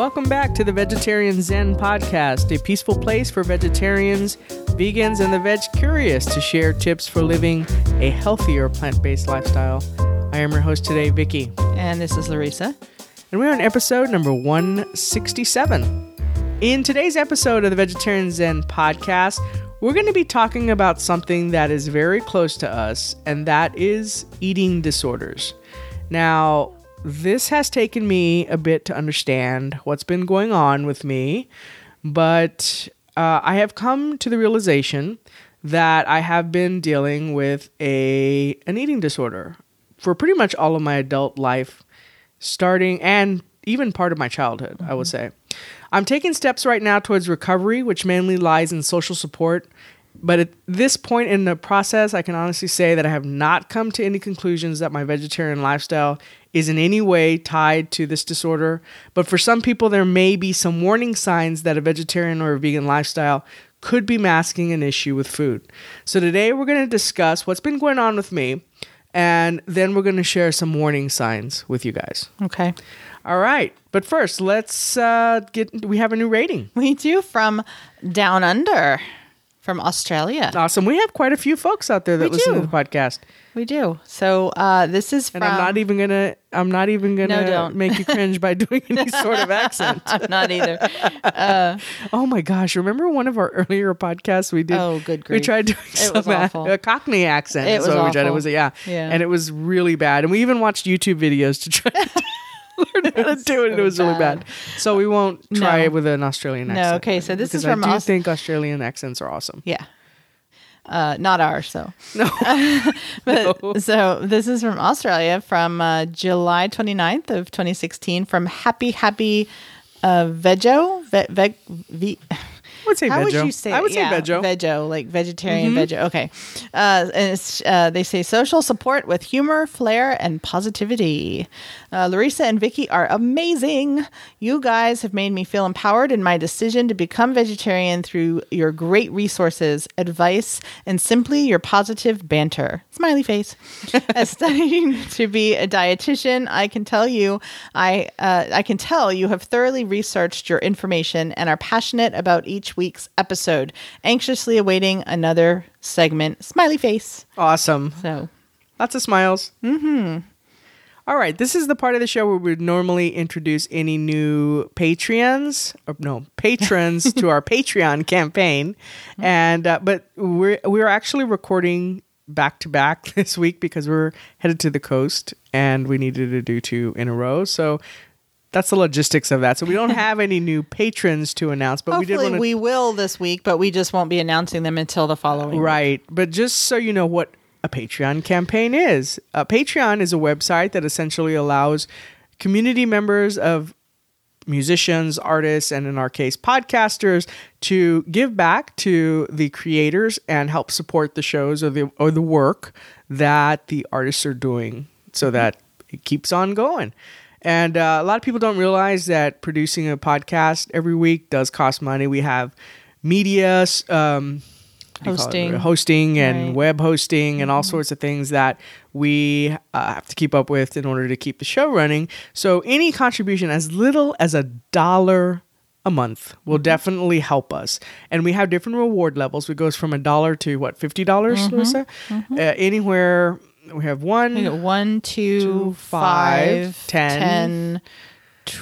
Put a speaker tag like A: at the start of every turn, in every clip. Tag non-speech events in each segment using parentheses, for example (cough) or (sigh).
A: Welcome back to the Vegetarian Zen podcast, a peaceful place for vegetarians, vegans, and the veg curious to share tips for living a healthier plant based lifestyle. I am your host today, Vickie,
B: And this is Larissa.
A: and we're on episode number 167. In today's episode of the Vegetarian Zen podcast, we're going to be talking about something that is very close to us, and that is eating disorders. Now, this has taken me a bit to understand what's been going on with me, but uh, I have come to the realization that I have been dealing with a an eating disorder for pretty much all of my adult life, starting and even part of my childhood, I would say. I'm taking steps right now towards recovery, which mainly lies in social support. But at this point in the process, I can honestly say that I have not come to any conclusions that my vegetarian lifestyle is in any way tied to this disorder. But for some people, there may be some warning signs that a vegetarian or a vegan lifestyle could be masking an issue with food. So today we're going to discuss what's been going on with me, and then we're going to share some warning signs with you guys.
B: Okay.
A: All right, but first, let's uh, get. We have a new rating.
B: We do from Down Under, from Australia.
A: Awesome. We have quite a few folks out there that
B: We
A: listen to the podcast,
B: We do. So uh, this is
A: and. I'm not even gonna. I'm not even gonna no,
B: don't.
A: make you cringe by (laughs) doing any sort of accent. (laughs)
B: I'm not either.
A: Oh my gosh! Remember one of our (laughs) earlier podcasts we did?
B: Oh, good grief!
A: We tried doing
B: It
A: some
B: was
A: a-
B: awful.
A: a Cockney accent.
B: It was
A: tried. It was yeah,
B: Yeah.
A: and it was really bad. And we even watched YouTube videos to try to learn how to do it. and it was really bad.
B: bad.
A: So we won't try
B: No.
A: it with an Australian accent.
B: No, okay, so this is from
A: I do
B: Aus-
A: think Australian accents are awesome.
B: Yeah. Uh, not ours, so. (laughs)
A: No. (laughs)
B: But, So this is from Australia from uh, July 29th of 2016 from Happy Happy uh, Vejo. Ve- ve- ve-
A: would say
B: How would
A: veggie.
B: you say?
A: I would
B: it? Yeah,
A: say veggie.
B: Veggie, like vegetarian veggie. Okay. Uh, and it's, uh, they say social support with humor, flair, and positivity. Uh, Larissa and Vickie are amazing. You guys have made me feel empowered in my decision to become vegetarian through your great resources, advice, and simply your positive banter. Smiley face. (laughs) As studying to be a dietitian, I can tell you, I uh, I can tell you have thoroughly researched your information and are passionate about each week's episode. Anxiously awaiting another segment. Smiley face.
A: Awesome.
B: So
A: Lots of smiles. Mm-hmm. All right, this is the part of the show where we would normally introduce any new Patreons, or no patrons (laughs) to our Patreon campaign, and uh, but we're we're actually recording back to back (laughs) this week because we're headed to the coast and we needed to do two in a row. So that's the logistics of that. So we don't (laughs) have any new patrons to announce, but we did
B: hopefully
A: want to
B: we will this week, but we just won't be announcing them until the following. week.
A: Right. But just so you know what a Patreon campaign is, a Patreon is a website that essentially allows community members of musicians, artists, and in our case, podcasters to give back to the creators and help support the shows or the or the work that the artists are doing so that it keeps on going. And uh, a lot of people don't realize that producing a podcast every week does cost money. We have media, um, what do you call it?
B: Hosting.
A: hosting, and
B: Right.
A: web hosting, and all sorts of things that we uh, have to keep up with in order to keep the show running. So any contribution, as little as a dollar a month, will definitely help us. And we have different reward levels. It goes from a dollar to what fifty dollars, Lisa? Uh, anywhere we have one.
B: We got One, two,
A: Two, five,
B: five,
A: ten.
B: 10,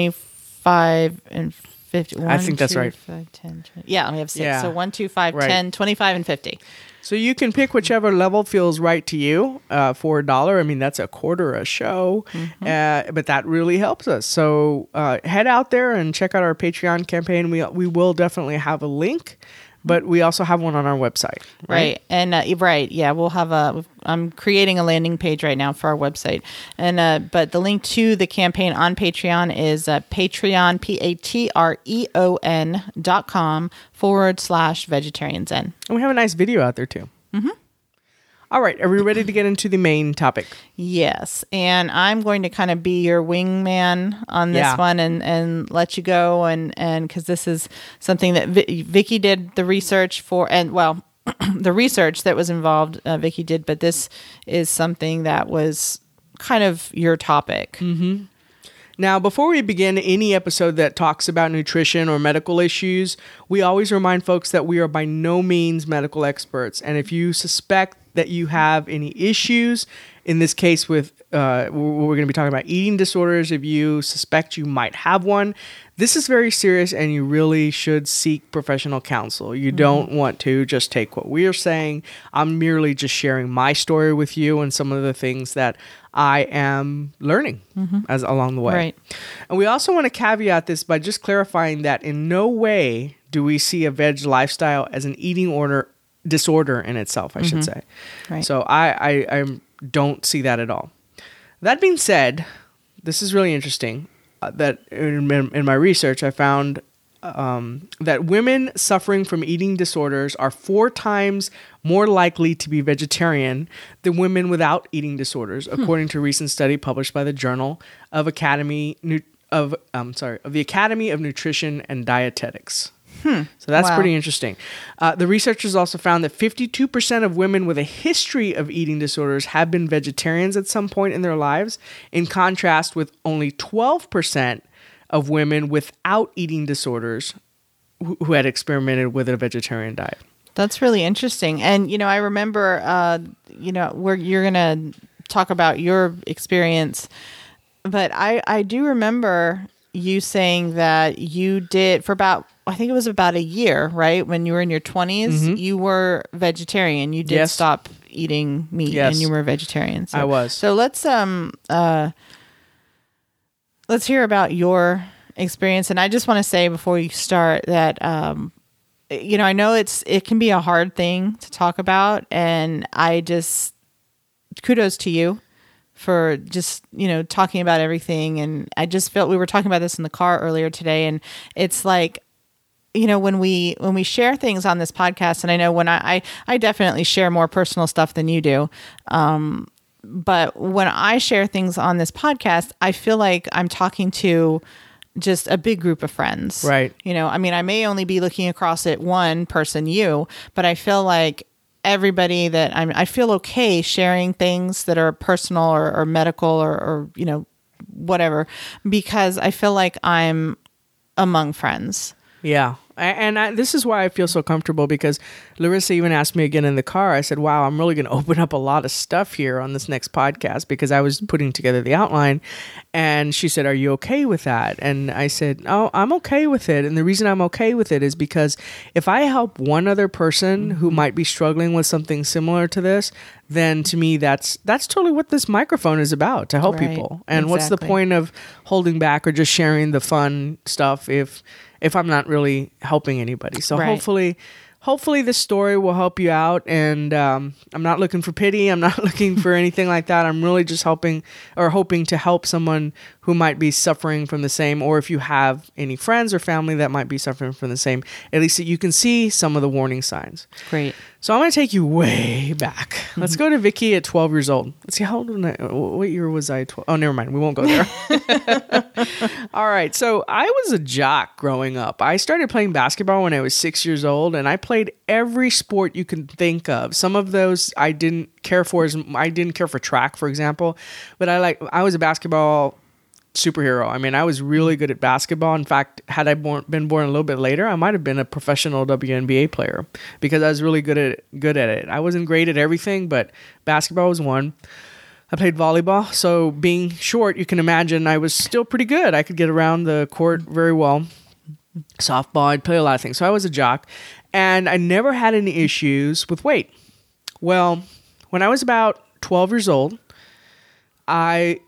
B: 25, and 50.
A: I think that's
B: two,
A: right.
B: five, 10, 20. Yeah, we have six.
A: Yeah.
B: So 1, 2, 5,
A: Right.
B: 10, 25, and 50.
A: So you can pick whichever level feels right to you uh, for a dollar. I mean, that's a quarter a show, uh, but that really helps us. So uh, head out there and check out our Patreon campaign. We we will definitely have a link, but we also have one on our website.
B: Right. And uh, right. Yeah, we'll have a I'm creating a landing page right now for our website. And uh but the link to the campaign on Patreon is uh, Patreon P A T R E O N dot com forward slash vegetarian zen.
A: And we have a nice video out there too. Mm-hmm. Right, are we ready to get into the main topic?
B: Yes, and I'm going to kind of be your wingman on this
A: Yeah.
B: one and and let you go and and because this is something that Vi- Vickie did the research for and well (clears throat) the research that was involved uh, Vickie did, but this is something that was kind of your topic.
A: Now, before we begin any episode that talks about nutrition or medical issues, we always remind folks that we are by no means medical experts. And if you suspect that you have any issues, in this case with uh, we're going to be talking about eating disorders if you suspect you might have one this is very serious and you really should seek professional counsel you mm-hmm. don't want to just take what we are saying i'm merely just sharing my story with you and some of the things that i am learning mm-hmm. as along the way
B: right.
A: and we also want to caveat this by just clarifying that in no way do we see a veg lifestyle as an eating order disorder in itself i mm-hmm. should say right. so I, I i don't see that at all that being said, this is really interesting. Uh, that in, in, my research, I found um, that women suffering from eating disorders are four times more likely to be vegetarian than women without eating disorders, hmm. according to a recent study published by the Journal of Academy of um, sorry of the Academy of Nutrition and Dietetics. Hmm. So that's wow. pretty interesting. Uh, the researchers also found that 52% of women with a history of eating disorders have been vegetarians at some point in their lives, in contrast with only 12% of women without eating disorders who, who had experimented with a vegetarian diet.
B: That's really interesting. And, you know, I remember, uh, you know, where you're going to talk about your experience, but I, I do remember you saying that you did for about I think it was about a year, right? When you were in your 20s, mm-hmm. you were vegetarian. You did yes. stop eating meat yes. and you were vegetarian.
A: So, I was.
B: So let's um uh let's hear about your experience and I just want to say before you start that um you know, I know it's it can be a hard thing to talk about and I just kudos to you for just you know talking about everything and i just felt we were talking about this in the car earlier today and it's like you know when we when we share things on this podcast and i know when i i, I definitely share more personal stuff than you do um, but when i share things on this podcast i feel like i'm talking to just a big group of friends.
A: Right.
B: You know i mean i may only be looking across at one person you but i feel like everybody that I'm, I feel okay sharing things that are personal or, or medical or, or, you know, whatever, because I feel like I'm among friends.
A: Yeah and I, this is why I feel so comfortable because Larissa even asked me again in the car. I said, "Wow, I'm really going to open up a lot of stuff here on this next podcast because I was putting together the outline." And she said, "Are you okay with that?" And I said, "Oh, I'm okay with it." And the reason I'm okay with it is because if I help one other person who mm-hmm. might be struggling with something similar to this, then to me that's that's totally what this microphone is about to help right. people. And exactly. what's the point of holding back or just sharing the fun stuff if if I'm not really helping anybody. So right. hopefully hopefully this story will help you out and um, i'm not looking for pity i'm not (laughs) looking for anything like that i'm really just helping or hoping to help someone who might be suffering from the same or if you have any friends or family that might be suffering from the same at least you can see some of the warning signs
B: great
A: so I'm going to take you way back. Mm-hmm. Let's go to Vickie at 12 years old. Let's see how old was I, what year was I? 12? Oh, never mind. We won't go there. (laughs) All right. So I was a jock growing up. I started playing basketball when I was six years old, and I played every sport you can think of. Some of those I didn't care for. As I didn't care for track, for example, but I like I was a basketball superhero. I mean, I was really good at basketball. In fact, had I born, been born a little bit later, I might have been a professional WNBA player because I was really good at good at it. I wasn't great at everything, but basketball was one. I played volleyball, so being short, you can imagine I was still pretty good. I could get around the court very well. Softball, I'd play a lot of things. So I was a jock, and I never had any issues with weight. Well, when I was about 12 years old, I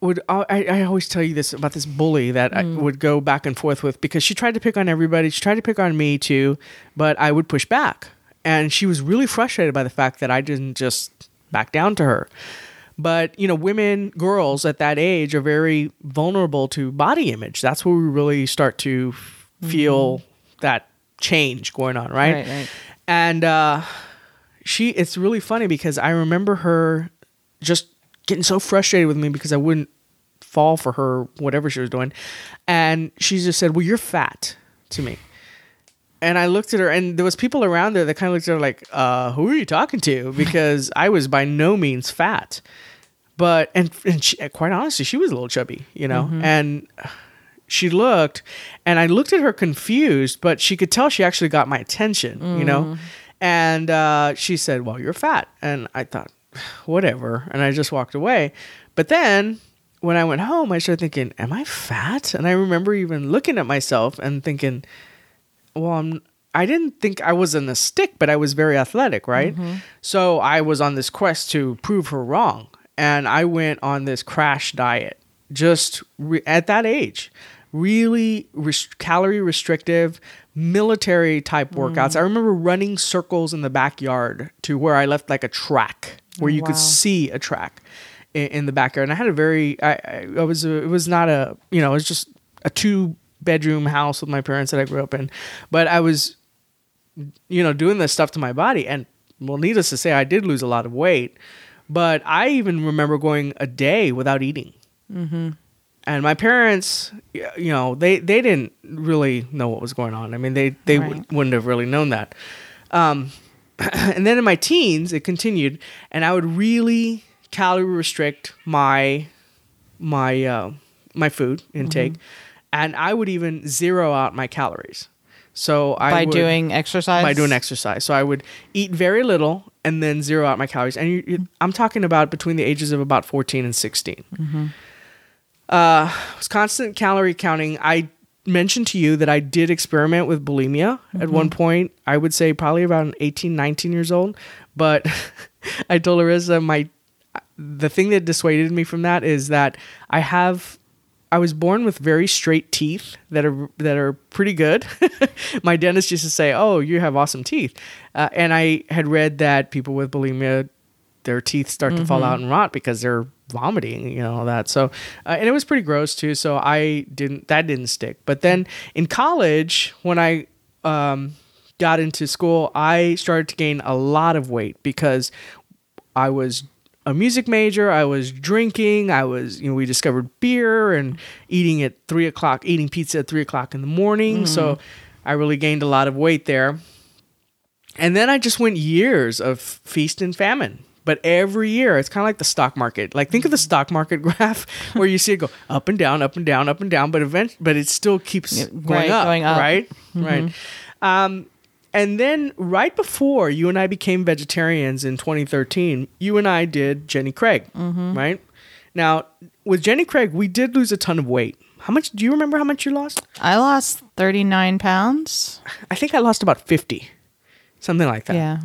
A: would I, I always tell you this about this bully that mm. I would go back and forth with because she tried to pick on everybody. She tried to pick on me too, but I would push back. And she was really frustrated by the fact that I didn't just back down to her. But, you know, women, girls at that age are very vulnerable to body image. That's where we really start to feel mm-hmm. that change going on, right? right, right. And uh, she, it's really funny because I remember her just getting so frustrated with me because I wouldn't fall for her whatever she was doing. And she just said, "Well, you're fat," to me. And I looked at her, and there was people around there that kind of looked at her like, uh, "Who are you talking to?" (laughs) Because I was by no means fat, but and and she, quite honestly, she was a little chubby, you know, and she looked and I looked at her confused, but she could tell she actually got my attention, you know? And uh, she said, Well, you're fat. And I thought, (sighs) whatever. And I just walked away. But then when I went home, I started thinking, Am I fat? And I remember even looking at myself and thinking, Well, I'm. I didn't think I was in a stick, but I was very athletic, right? So I was on this quest to prove her wrong. And I went on this crash diet just re- at that age really res- calorie restrictive military type workouts. Mm. I remember running circles in the backyard to where i left like a track where you could see a track in, in the backyard. And i had a very i, I, was a, it was not a you know it was just a two bedroom house with my parents that i grew up in. But i was you know doing this stuff to my body. And well needless to say i did lose a lot of weight. But i even remember going a day without eating mm-hmm. And my parents you know they they didn't really know what was going on i mean they they
B: Right.
A: would, wouldn't have really known that um (clears throat) and then in my teens it continued and i would really calorie restrict my my uh my food intake and i would even zero out my calories so i
B: by
A: would,
B: doing exercise.
A: by doing exercise. So I would eat very little and then zero out my calories. And you, you, I'm talking about between the ages of about 14 and 16. Uh, it was constant calorie counting. I mentioned to you that I did experiment with bulimia at one point. I would say probably around 18, 19 years old. But (laughs) I told Larissa my the thing that dissuaded me from that is that I have I was born with very straight teeth that are that are pretty good. (laughs) My dentist used to say, "Oh, you have awesome teeth," uh, and I had read that people with bulimia, their teeth start to fall out and rot because they're vomiting, you know, all that. So, uh, and it was pretty gross too. So I didn't that didn't stick. But then in college, when I um, got into school, I started to gain a lot of weight because I was a music major. I was drinking. I was, you know, we discovered beer and eating at three o'clock, eating pizza at three o'clock in the morning. So I really gained a lot of weight there. And then I just went years of feast and famine. But every year, it's kind of like the stock market. Like think of the stock market (laughs) graph where you see it go up and down, up and down, up and down, but event, but it still keeps
B: Yeah,
A: going,
B: right,
A: up,
B: going up.
A: right? Right. Um, and then right before you and I became vegetarians in 2013, you and I did Jenny Craig, right? Now, with Jenny Craig, we did lose a ton of weight. How much do you remember how much you lost?
B: I lost 39 pounds.
A: I think I lost about 50. Something like that.
B: Yeah.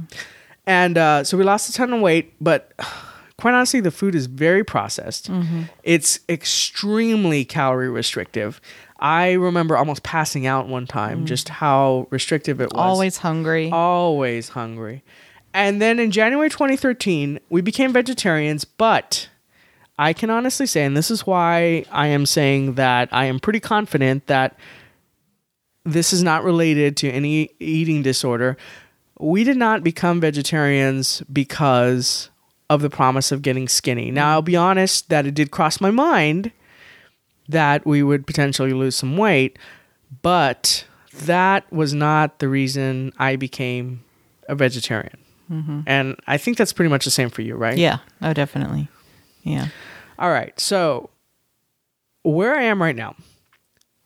A: And uh, so we lost a ton of weight, but (sighs) quite honestly, the food is very processed. It's extremely calorie restrictive. I remember almost passing out one time, just how restrictive it was.
B: Always hungry.
A: always hungry. And then in January 2013, we became vegetarians, but I can honestly say, and this is why I am saying that I am pretty confident that this is not related to any eating disorder. We did not become vegetarians because of the promise of getting skinny. Now, I'll be honest that it did cross my mind that we would potentially lose some weight, but that was not the reason I became a vegetarian. Mm-hmm. And I think that's pretty much the same for you, right?
B: yeah. Oh, definitely. Yeah.
A: All right. So where I am right now,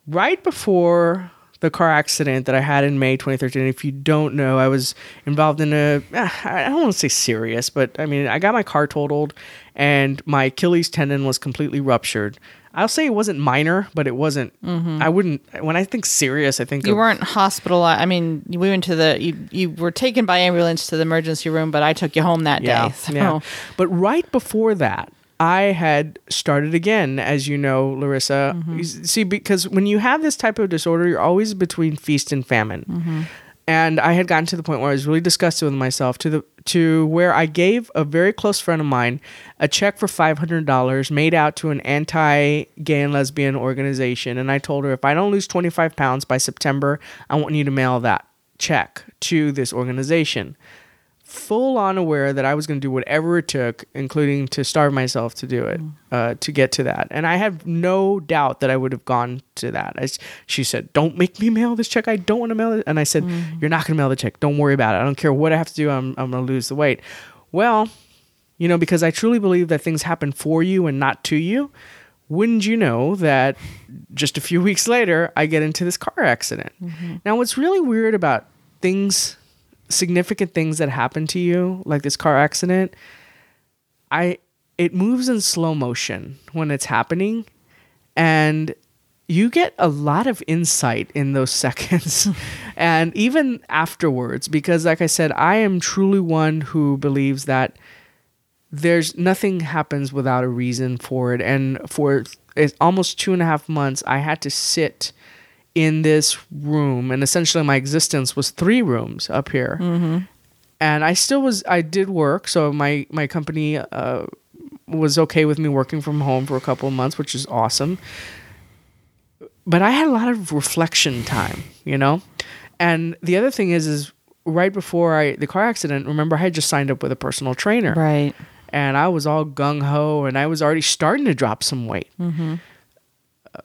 A: right before the car accident that I had in May 2013, if you don't know, I was involved in a, eh, I don't want to say serious, but I mean, I got my car totaled and my Achilles tendon was completely ruptured. I'll say it wasn't minor, but it wasn't, mm-hmm. I wouldn't, when I think serious, I think
B: You
A: of-
B: weren't hospitalized. I mean, we went to the, you, you were taken by ambulance to the emergency room, but I took you home that
A: yeah,
B: day. (laughs) So.
A: yeah. But right before that, I had started again, as you know, Larissa.
B: Mm-hmm.
A: See, because when you have this type of disorder, you're always between feast and famine.
B: Mm-hmm.
A: And I had gotten to the point where I was really disgusted with myself to the to where I gave a very close friend of mine a check for five hundred dollars made out to an anti-gay and lesbian organization, and I told her if I don't lose twenty five pounds by September, I want you to mail that check to this organization full on aware that I was going to do whatever it took, including to starve myself to do it, mm. uh, to get to that. And I have no doubt that I would have gone to that. I she said, "Don't make me mail this check. I don't want to mail it." And I said, mm. "You're not going to mail the check. Don't worry about it. I don't care what I have to do. I'm I'm going to lose the weight." Well, You know, because I truly believe that things happen for you and not to you. Wouldn't you know that just a few (laughs) weeks later, I get into this car accident? Mm-hmm. Now, what's really weird about things, significant things that happen to you, like this car accident, I it moves in slow motion when it's happening and you get a lot of insight in those (laughs) seconds. And even afterwards because like I said I am truly one who believes that there's nothing happens without a reason for it. And for almost two and a half months I had to sit in this room and essentially my existence was three rooms up here. And I still was I did work so my my company uh, was okay with me working from home for a couple of months which is awesome. But I had a lot of reflection time you know? And the other thing is is right before I the car accident remember I had just signed up with a personal trainer.
B: Right.
A: and I was all gung ho, and I was already starting to drop some weight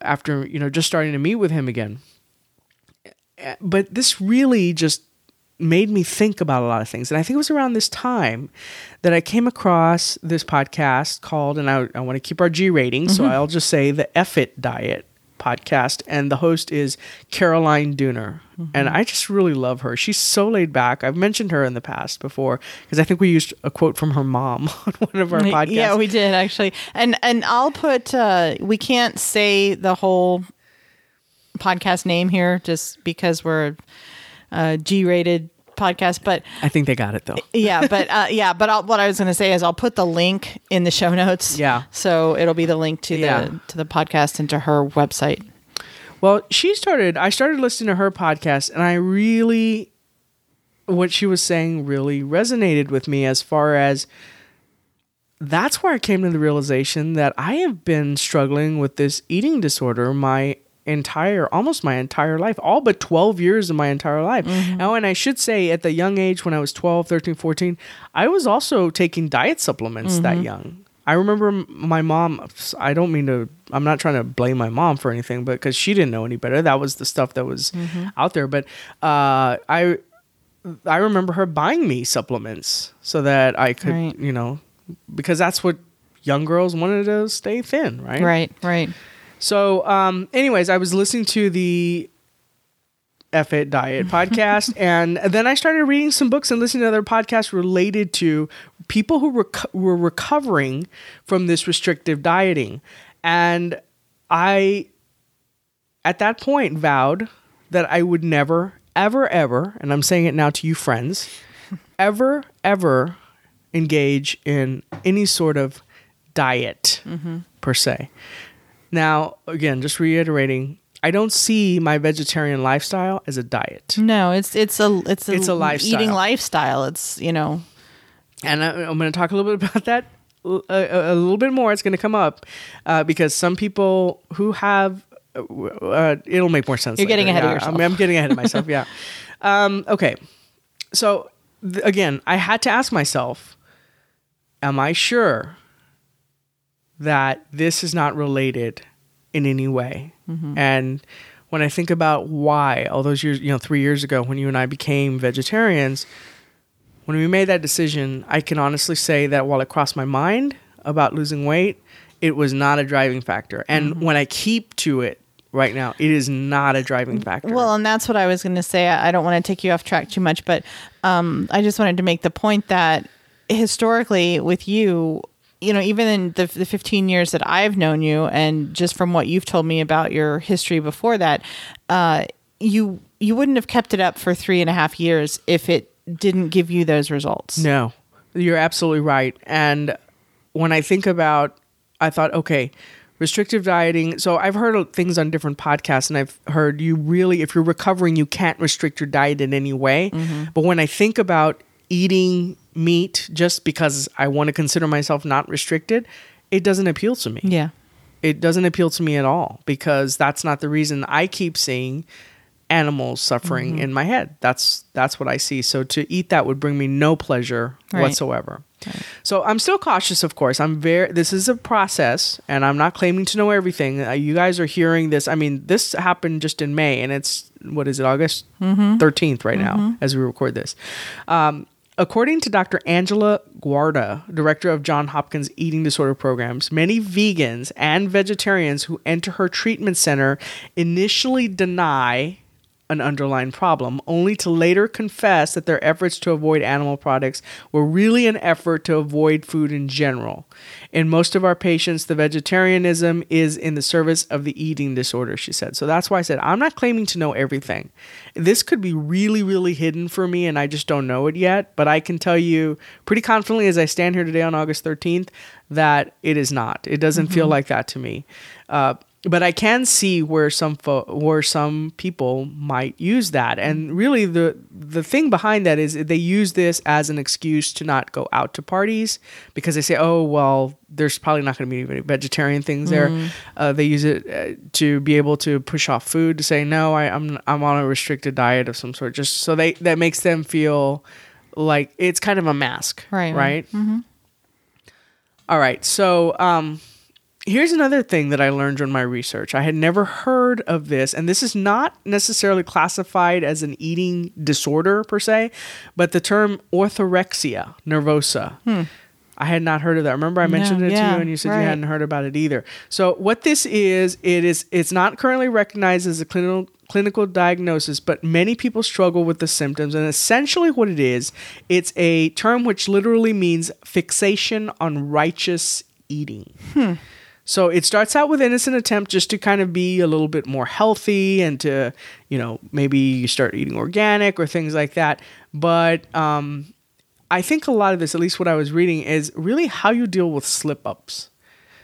A: after you know just starting to meet with him again. But this really just made me think about a lot of things, and I think it was around this time that I came across this podcast called, and I, I want to keep our G rating, so mm-hmm. I'll just say the F It Diet podcast, and the host is Caroline Dooner. And I just really love her. She's so laid back. I've mentioned her in the past before because I think we used a quote from her mom (laughs) on one of our podcasts.
B: Yeah, we did actually. And and I'll put uh we can't say the whole podcast name here just because we're a G-rated podcast, but
A: I think they got it though. (laughs)
B: yeah, but uh, yeah, but I'll, what I was going to say is I'll put the link in the show notes.
A: Yeah.
B: So it'll be the link to the to the podcast and to her website.
A: Well, she started, I started listening to her podcast, and I really, what she was saying really resonated with me as far as that's where I came to the realization that I have been struggling with this eating disorder my entire almost my entire life all but 12 years of my entire life. Now and i should say at the young age when i was 12 13 14 i was also taking diet supplements that mm-hmm. young. I remember my mom i don't mean to i'm not trying to blame my mom for anything but because she didn't know any better. That was the stuff that was mm-hmm. out there. But uh i I remember her buying me supplements so that I could,
B: Right.
A: you know, because that's what young girls wanted to stay thin, right?
B: Right, right.
A: So, um, anyways, I was listening to the F It Diet (laughs) podcast, and then I started reading some books and listening to other podcasts related to people who were recovering from this restrictive dieting. And I, at that point, vowed that I would never, ever, ever, and I'm saying it now to you friends, (laughs) ever, ever engage in any sort of diet per se. Now, again, just reiterating, I don't see my vegetarian lifestyle as a diet.
B: No, it's it's a it's a,
A: It's a lifestyle.
B: eating lifestyle. It's you know
A: And I, I'm going to talk a little bit (laughs) about that a, a little bit more. It's going to come up uh, because some people who have, uh, uh, it'll make more sense.
B: You're getting
A: later.
B: ahead of yourself.
A: I'm, I'm getting ahead of (laughs) myself. Yeah. Um, okay. So th- again, I had to ask myself, am I sure that this is not related in any way?
B: Mm-hmm.
A: And when I think about why all those years, you know, three years ago when you and I became vegetarians, when we made that decision, I can honestly say that while it crossed my mind about losing weight, it was not a driving factor. And
B: Mm-hmm.
A: when I keep to it right now, it is not a driving factor.
B: Well, and that's what I was going to say. I I don't want to take you off track too much, but um, I just wanted to make the point that historically, with you, you know, even in the, the 15 years that I've known you, and just from what you've told me about your history before that, uh, you you wouldn't have kept it up for three and a half years if it didn't give you those results.
A: No, you're absolutely right. And when I think about, I thought, okay, restrictive dieting. So I've heard things on different podcasts, and I've heard you really, if you're recovering, you can't restrict your diet in any way. But when I think about eating meat just because I want to consider myself not restricted, it doesn't appeal to me
B: Yeah.
A: it doesn't appeal to me at all because that's not the reason I keep seeing animals suffering in my head. That's that's what I see. So to eat that would bring me no pleasure
B: Right.
A: whatsoever. So I'm still cautious, of course. I'm very. This is a process, and I'm not claiming to know everything. Uh, you guys are hearing this. I mean, this happened just in May, and it's what is it, August 13th right now as we record this. Um, According to Dr. Angela Guarda, director of John Hopkins Eating Disorder Programs, many vegans and vegetarians who enter her treatment center initially deny an underlying problem, only to later confess that their efforts to avoid animal products were really an effort to avoid food in general. In most of our patients, the vegetarianism is in the service of the eating disorder, she said. So that's why I said, I'm not claiming to know everything. This could be really, really hidden for me, and I just don't know it yet. But I can tell you pretty confidently as I stand here today on August 13th that it is not. It doesn't feel like that to me. Uh, but I can see where some fo- where some people might use that, and really the the thing behind that is they use this as an excuse to not go out to parties because they say, oh well, there's probably not going to be any vegetarian things there. Uh, they use it uh, to be able to push off food to say no, I, I'm I'm on a restricted diet of some sort, just so they that makes them feel like it's kind of a mask,
B: Right,
A: Right.
B: right.
A: All right. So, um, here's another thing that I learned during my research. I had never heard of this, and this is not necessarily classified as an eating disorder per se, but the term orthorexia nervosa. Hmm. I had not heard of that. Remember, I mentioned it to you, and you said
B: right.
A: you hadn't heard about it either. So, what this is, it is it's not currently recognized as a clinical clinical diagnosis, but many people struggle with the symptoms. And essentially, what it is, it's a term which literally means fixation on righteous eating. Hmm. So it starts out with innocent attempt just to kind of be a little bit more healthy and to, you know, maybe you start eating organic or things like that. But um, I think a lot of this, at least what I was reading, is really how you deal with slip ups.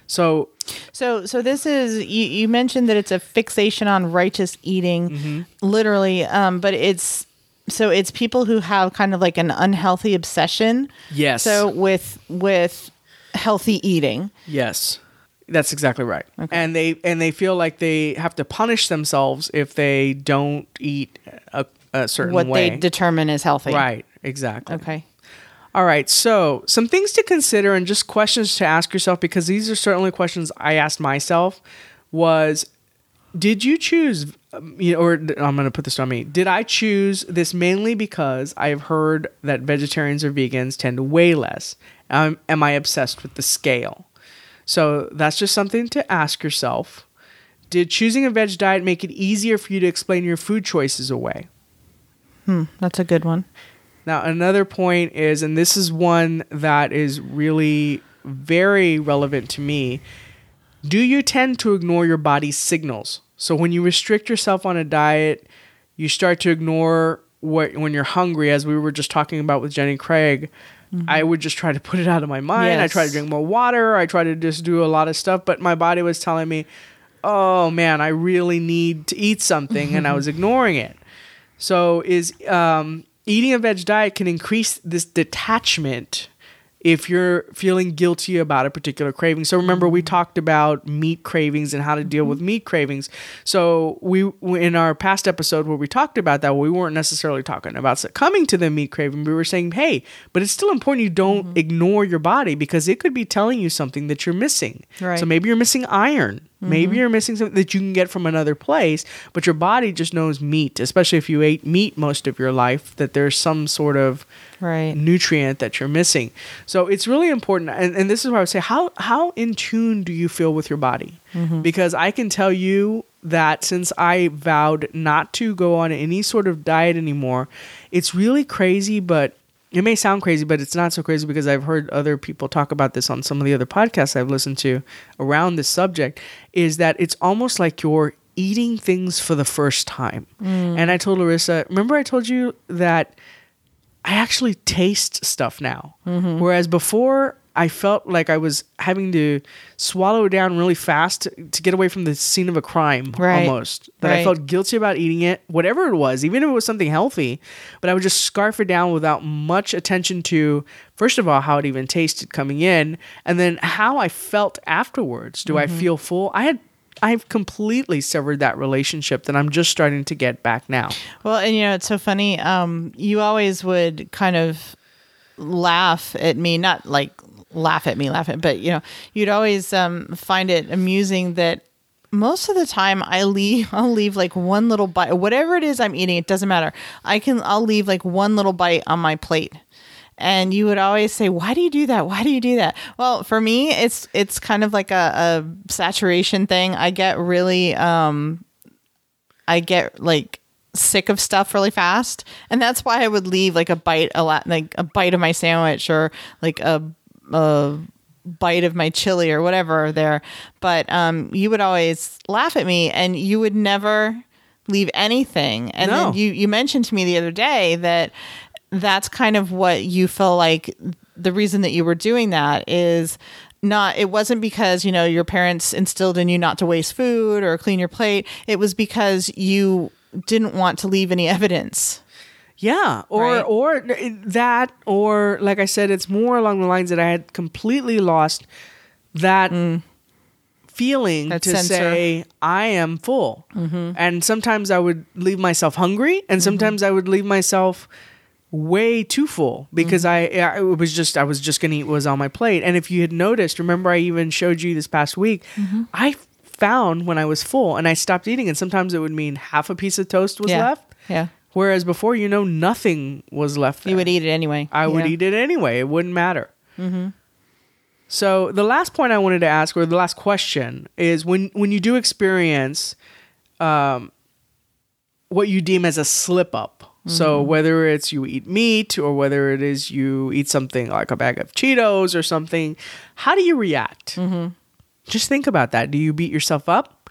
A: So
B: So, so this is you, you mentioned that it's a fixation on righteous eating,
A: Mm-hmm.
B: literally. Um, but it's so it's people who have kind of like an unhealthy obsession.
A: Yes.
B: So with with healthy eating.
A: Yes. That's exactly right. And they and they feel like they have to punish themselves if they don't eat a, a certain
B: what
A: way.
B: they determine is healthy.
A: right, exactly.
B: Okay.
A: All right, so some things to consider and just questions to ask yourself because these are certainly questions I asked myself was did you choose um, you know, or I'm going to put this on me. Did I choose this mainly because I've heard that vegetarians or vegans tend to weigh less? Um, am I obsessed with the scale? So that's just something to ask yourself. Did choosing a veg diet make it easier for you to explain your food choices away?
B: Hmm, that's a good one.
A: Now, another point is, and this is one that is really very relevant to me. Do you tend to ignore your body's signals? So when you restrict yourself on a diet, you start to ignore what when you're hungry, as we were just talking about with Jenny Craig. I would just try to put it out of my mind. I
B: Yes.
A: try to drink more water. I try to just do a lot of stuff, but my body was telling me, "Oh man, I really need to eat something," and I was (laughs) ignoring it. So is um, eating a veg diet can increase this detachment if you're feeling guilty about a particular craving. So remember we mm-hmm. talked about meat cravings and how to deal with mm-hmm. meat cravings. So we in our past episode where we talked about that, we weren't necessarily talking about succumbing to the meat craving. We were saying, "Hey, but it's still important you don't mm-hmm. ignore your body because it could be telling you something that you're missing."
B: Right.
A: So maybe you're missing iron. Maybe you're missing something that you can get from another place, but your body just knows meat, especially if you ate meat most of your life, that there's some sort of
B: Right.
A: nutrient that you're missing. So it's really important. And, and this is where I would say, how, how in tune do you feel with your body? Mm-hmm. Because I can tell you that since I vowed not to go on any sort of diet anymore, it's really crazy, but it may sound crazy, but it's not so crazy because I've heard other people talk about this on some of the other podcasts I've listened to around this subject. Is that it's almost like you're eating things for the first time. Mm. And I told Larissa, remember I told you that I actually taste stuff now. Whereas before, I felt like I was having to swallow it down really fast to, to get away from the scene of a crime
B: Right.
A: almost. That I felt guilty about eating it, whatever it was, even if it was something healthy. But I would just scarf it down without much attention to, first of all, how it even tasted coming in, and then how I felt afterwards. Do I mm-hmm. feel full? I had. I've completely severed that relationship that I'm just starting to get back now.
B: Well, and you know, it's so funny. Um, you always would kind of laugh at me, not like laugh at me, laugh at, but you know, you'd always um, find it amusing that most of the time I leave, (laughs) I'll leave like one little bite, whatever it is I'm eating, it doesn't matter. I can, I'll leave like one little bite on my plate. And you would always say, "Why do you do that? Why do you do that?" Well, for me, it's it's kind of like a, a saturation thing. I get really, um, I get like sick of stuff really fast, and that's why I would leave like a bite a lot, like a bite of my sandwich or like a a bite of my chili or whatever there. But um, you would always laugh at me, and you would never leave anything. And
A: No.
B: then you you mentioned to me the other day that that's kind of what you feel like the reason that you were doing that is not it wasn't because you know your parents instilled in you not to waste food or clean your plate it was because you didn't want to leave any evidence
A: Yeah, or
B: Right.
A: or that, or like I said, it's more along the lines that I had completely lost that feeling
B: Mm. That
A: to
B: sensor.
A: say I am full, mm-hmm. and sometimes I would leave myself hungry, and sometimes I would leave myself way too full because mm-hmm. I, I it was just I was just gonna eat what was on my plate. And if you had noticed, remember I even showed you this past week, mm-hmm. I found when I was full and I stopped eating, and sometimes it would mean half a piece of toast was
B: yeah
A: left.
B: yeah
A: Whereas before, you know, nothing was left. There.
B: you would eat it anyway
A: I would eat it anyway. It wouldn't matter. Mm-hmm. So the last point I wanted to ask, or the last question, is when when you do experience, um, what you deem as a slip up. So mm-hmm. whether it's you eat meat or whether it is you eat something like a bag of Cheetos or something, how do you react? Mm-hmm. Just think about that. Do you beat yourself up?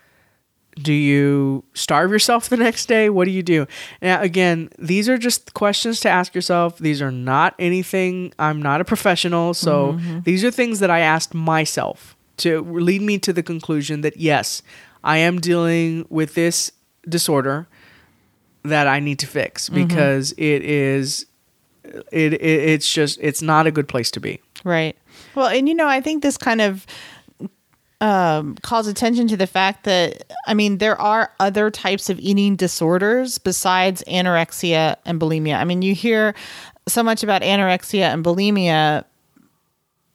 A: Do you starve yourself the next day? What do you do? Now, again, these are just questions to ask yourself. These are not anything, I'm not a professional. So mm-hmm. these are things that I asked myself to lead me to the conclusion that yes, I am dealing with this disorder that I need to fix because it is. It, it it's just it's not a good place to be.
B: Right. Well, and you know, I think this kind of um, calls attention to the fact that, I mean, there are other types of eating disorders besides anorexia and bulimia. I mean, you hear so much about anorexia and bulimia,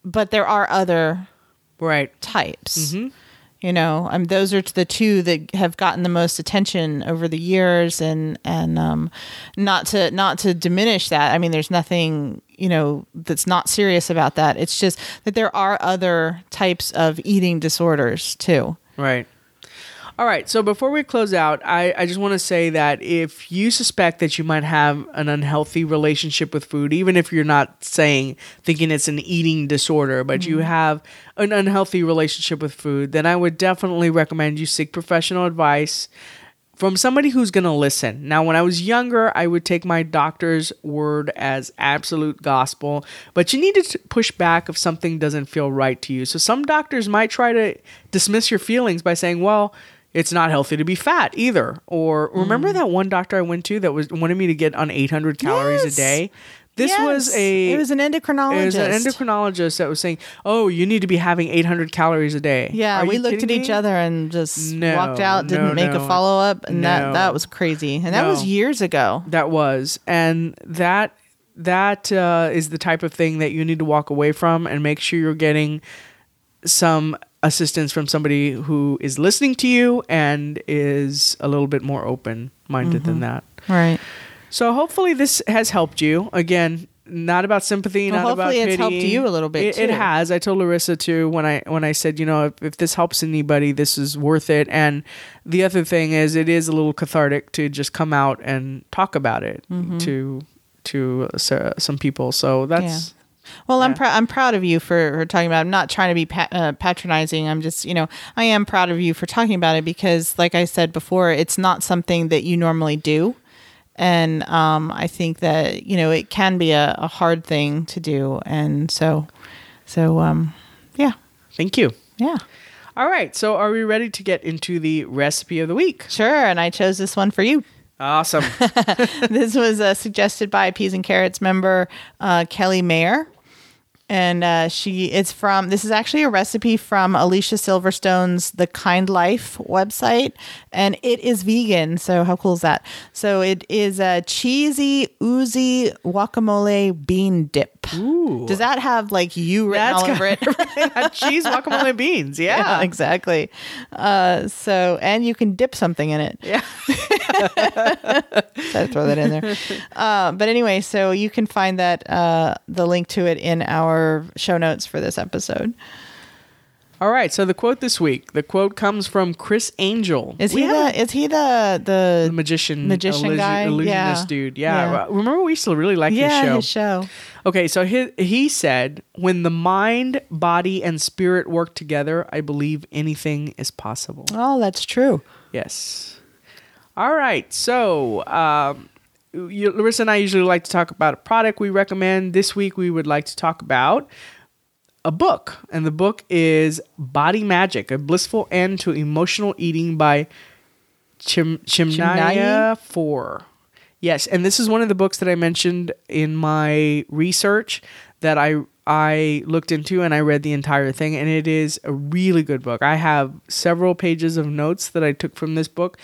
B: but there are other
A: Right.
B: types. You know, um, those are the two that have gotten the most attention over the years, and and um, not to not to diminish that. I mean, there's nothing you know that's not serious about that. It's just that there are other types of eating disorders too.
A: Right. All right. So before we close out, I, I just want to say that if you suspect that you might have an unhealthy relationship with food, even if you're not saying, thinking it's an eating disorder, but you mm-hmm. have an unhealthy relationship with food, then I would definitely recommend you seek professional advice from somebody who's going to listen. Now, when I was younger, I would take my doctor's word as absolute gospel, but you need to push back if something doesn't feel right to you. So, some doctors might try to dismiss your feelings by saying, well, it's not healthy to be fat either. Or remember that one doctor I went to that was wanted me to get on 800 calories
B: Yes.
A: a day? This was a
B: it was an endocrinologist.
A: it was an endocrinologist that was saying, "Oh, you need to be having 800 calories a day."
B: yeah,
A: Are
B: we looked at
A: kidding
B: each other and just
A: No,
B: walked out. Didn't
A: no,
B: make
A: no.
B: a follow up, and that that was crazy. And that was years ago.
A: That was, and that that uh, is the type of thing that you need to walk away from and make sure you're getting some assistance from somebody who is listening to you and is a little bit more open minded than that.
B: Right.
A: So hopefully this has helped you. Again, not about sympathy,
B: Well,
A: not about
B: hopefully it's helped you a little bit,
A: It, it has. I told Larissa too when I when I said, you know, if, if this helps anybody, this is worth it. And the other thing is, it is a little cathartic to just come out and talk about it
B: Mm-hmm.
A: to to uh, some people. So that's
B: Well, I'm
A: Yeah.
B: proud. I'm proud of you for, for talking about. It. I'm not trying to be pa- uh, patronizing. I'm just, you know, I am proud of you for talking about it because, like I said before, it's not something that you normally do, and um, I think that you know it can be a, a hard thing to do, and so, so um, yeah,
A: thank you.
B: yeah,
A: All right, so are we ready to get into the recipe of the week?
B: sure. And I chose this one for you.
A: Awesome. (laughs)
B: this was uh, suggested by Peas and Carrots member uh, Kelly Mayer. And uh, she it's from this is actually a recipe from Alicia Silverstone's The Kind Life website, and it is vegan. So how cool is that? So it is a cheesy oozy guacamole bean dip.
A: Ooh.
B: Does that have like you written
A: That's
B: all over it? (laughs)
A: cheese, guacamole, beans. (laughs) Yeah.
B: yeah, exactly. Uh, so and you can dip something in it.
A: Yeah. (laughs)
B: Throw that in there. Uh, but anyway, so you can find that uh, the link to it in our show notes for this episode.
A: All right. So the quote this week. The quote comes from Criss Angel.
B: Is
A: We
B: he the is he the the,
A: the magician,
B: magician
A: illusion-
B: guy?
A: illusionist
B: Yeah.
A: dude? Yeah.
B: Yeah.
A: Remember, we used to really like
B: yeah
A: his show.
B: his show?
A: Okay, so he, he said, "When the mind, body, and spirit work together, I believe anything is possible."
B: Oh, that's true.
A: Yes. All right. So, um, you, Larissa and I usually like to talk about a product we recommend. This week, we would like to talk about a book, and the book is Body Magic: A Blissful End to Emotional Eating by Chim- Chimnaya
B: Chimnaya?
A: Four. Yes, and this is one of the books that I mentioned in my research that I I looked into and I read the entire thing and it is a really good book. I have several pages of notes that I took from this book.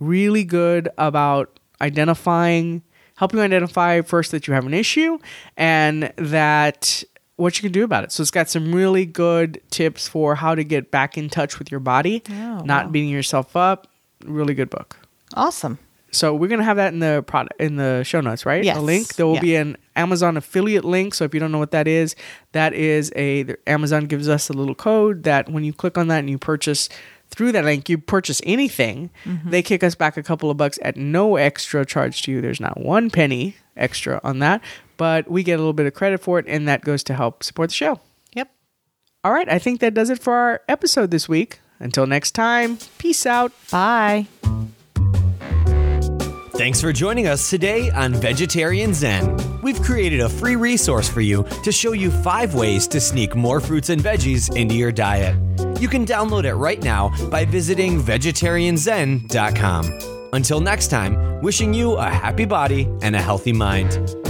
A: Really good about identifying helping you identify first that you have an issue and that what you can do about it. So it's got some really good tips for how to get back in touch with your body,
B: Oh,
A: not
B: wow.
A: beating yourself up. Really good book.
B: Awesome.
A: So we're gonna have that in the product in the show notes, right?
B: Yes.
A: A link. There will
B: Yeah.
A: be an Amazon affiliate link. So if you don't know what that is, that is a Amazon gives us a little code that when you click on that and you purchase through that link, you purchase anything,
B: Mm-hmm.
A: they kick us back a couple of bucks at no extra charge to you. There's not one penny extra on that, but we get a little bit of credit for it, and that goes to help support the show.
B: Yep.
A: All right, I think that does it for our episode this week. Until next time, peace out.
B: Bye.
C: Thanks for joining us today on Vegetarian Zen. We've created a free resource for you to show you five ways to sneak more fruits and veggies into your diet. You can download it right now by visiting vegetarianzen.com. Until next time, wishing you a happy body and a healthy mind.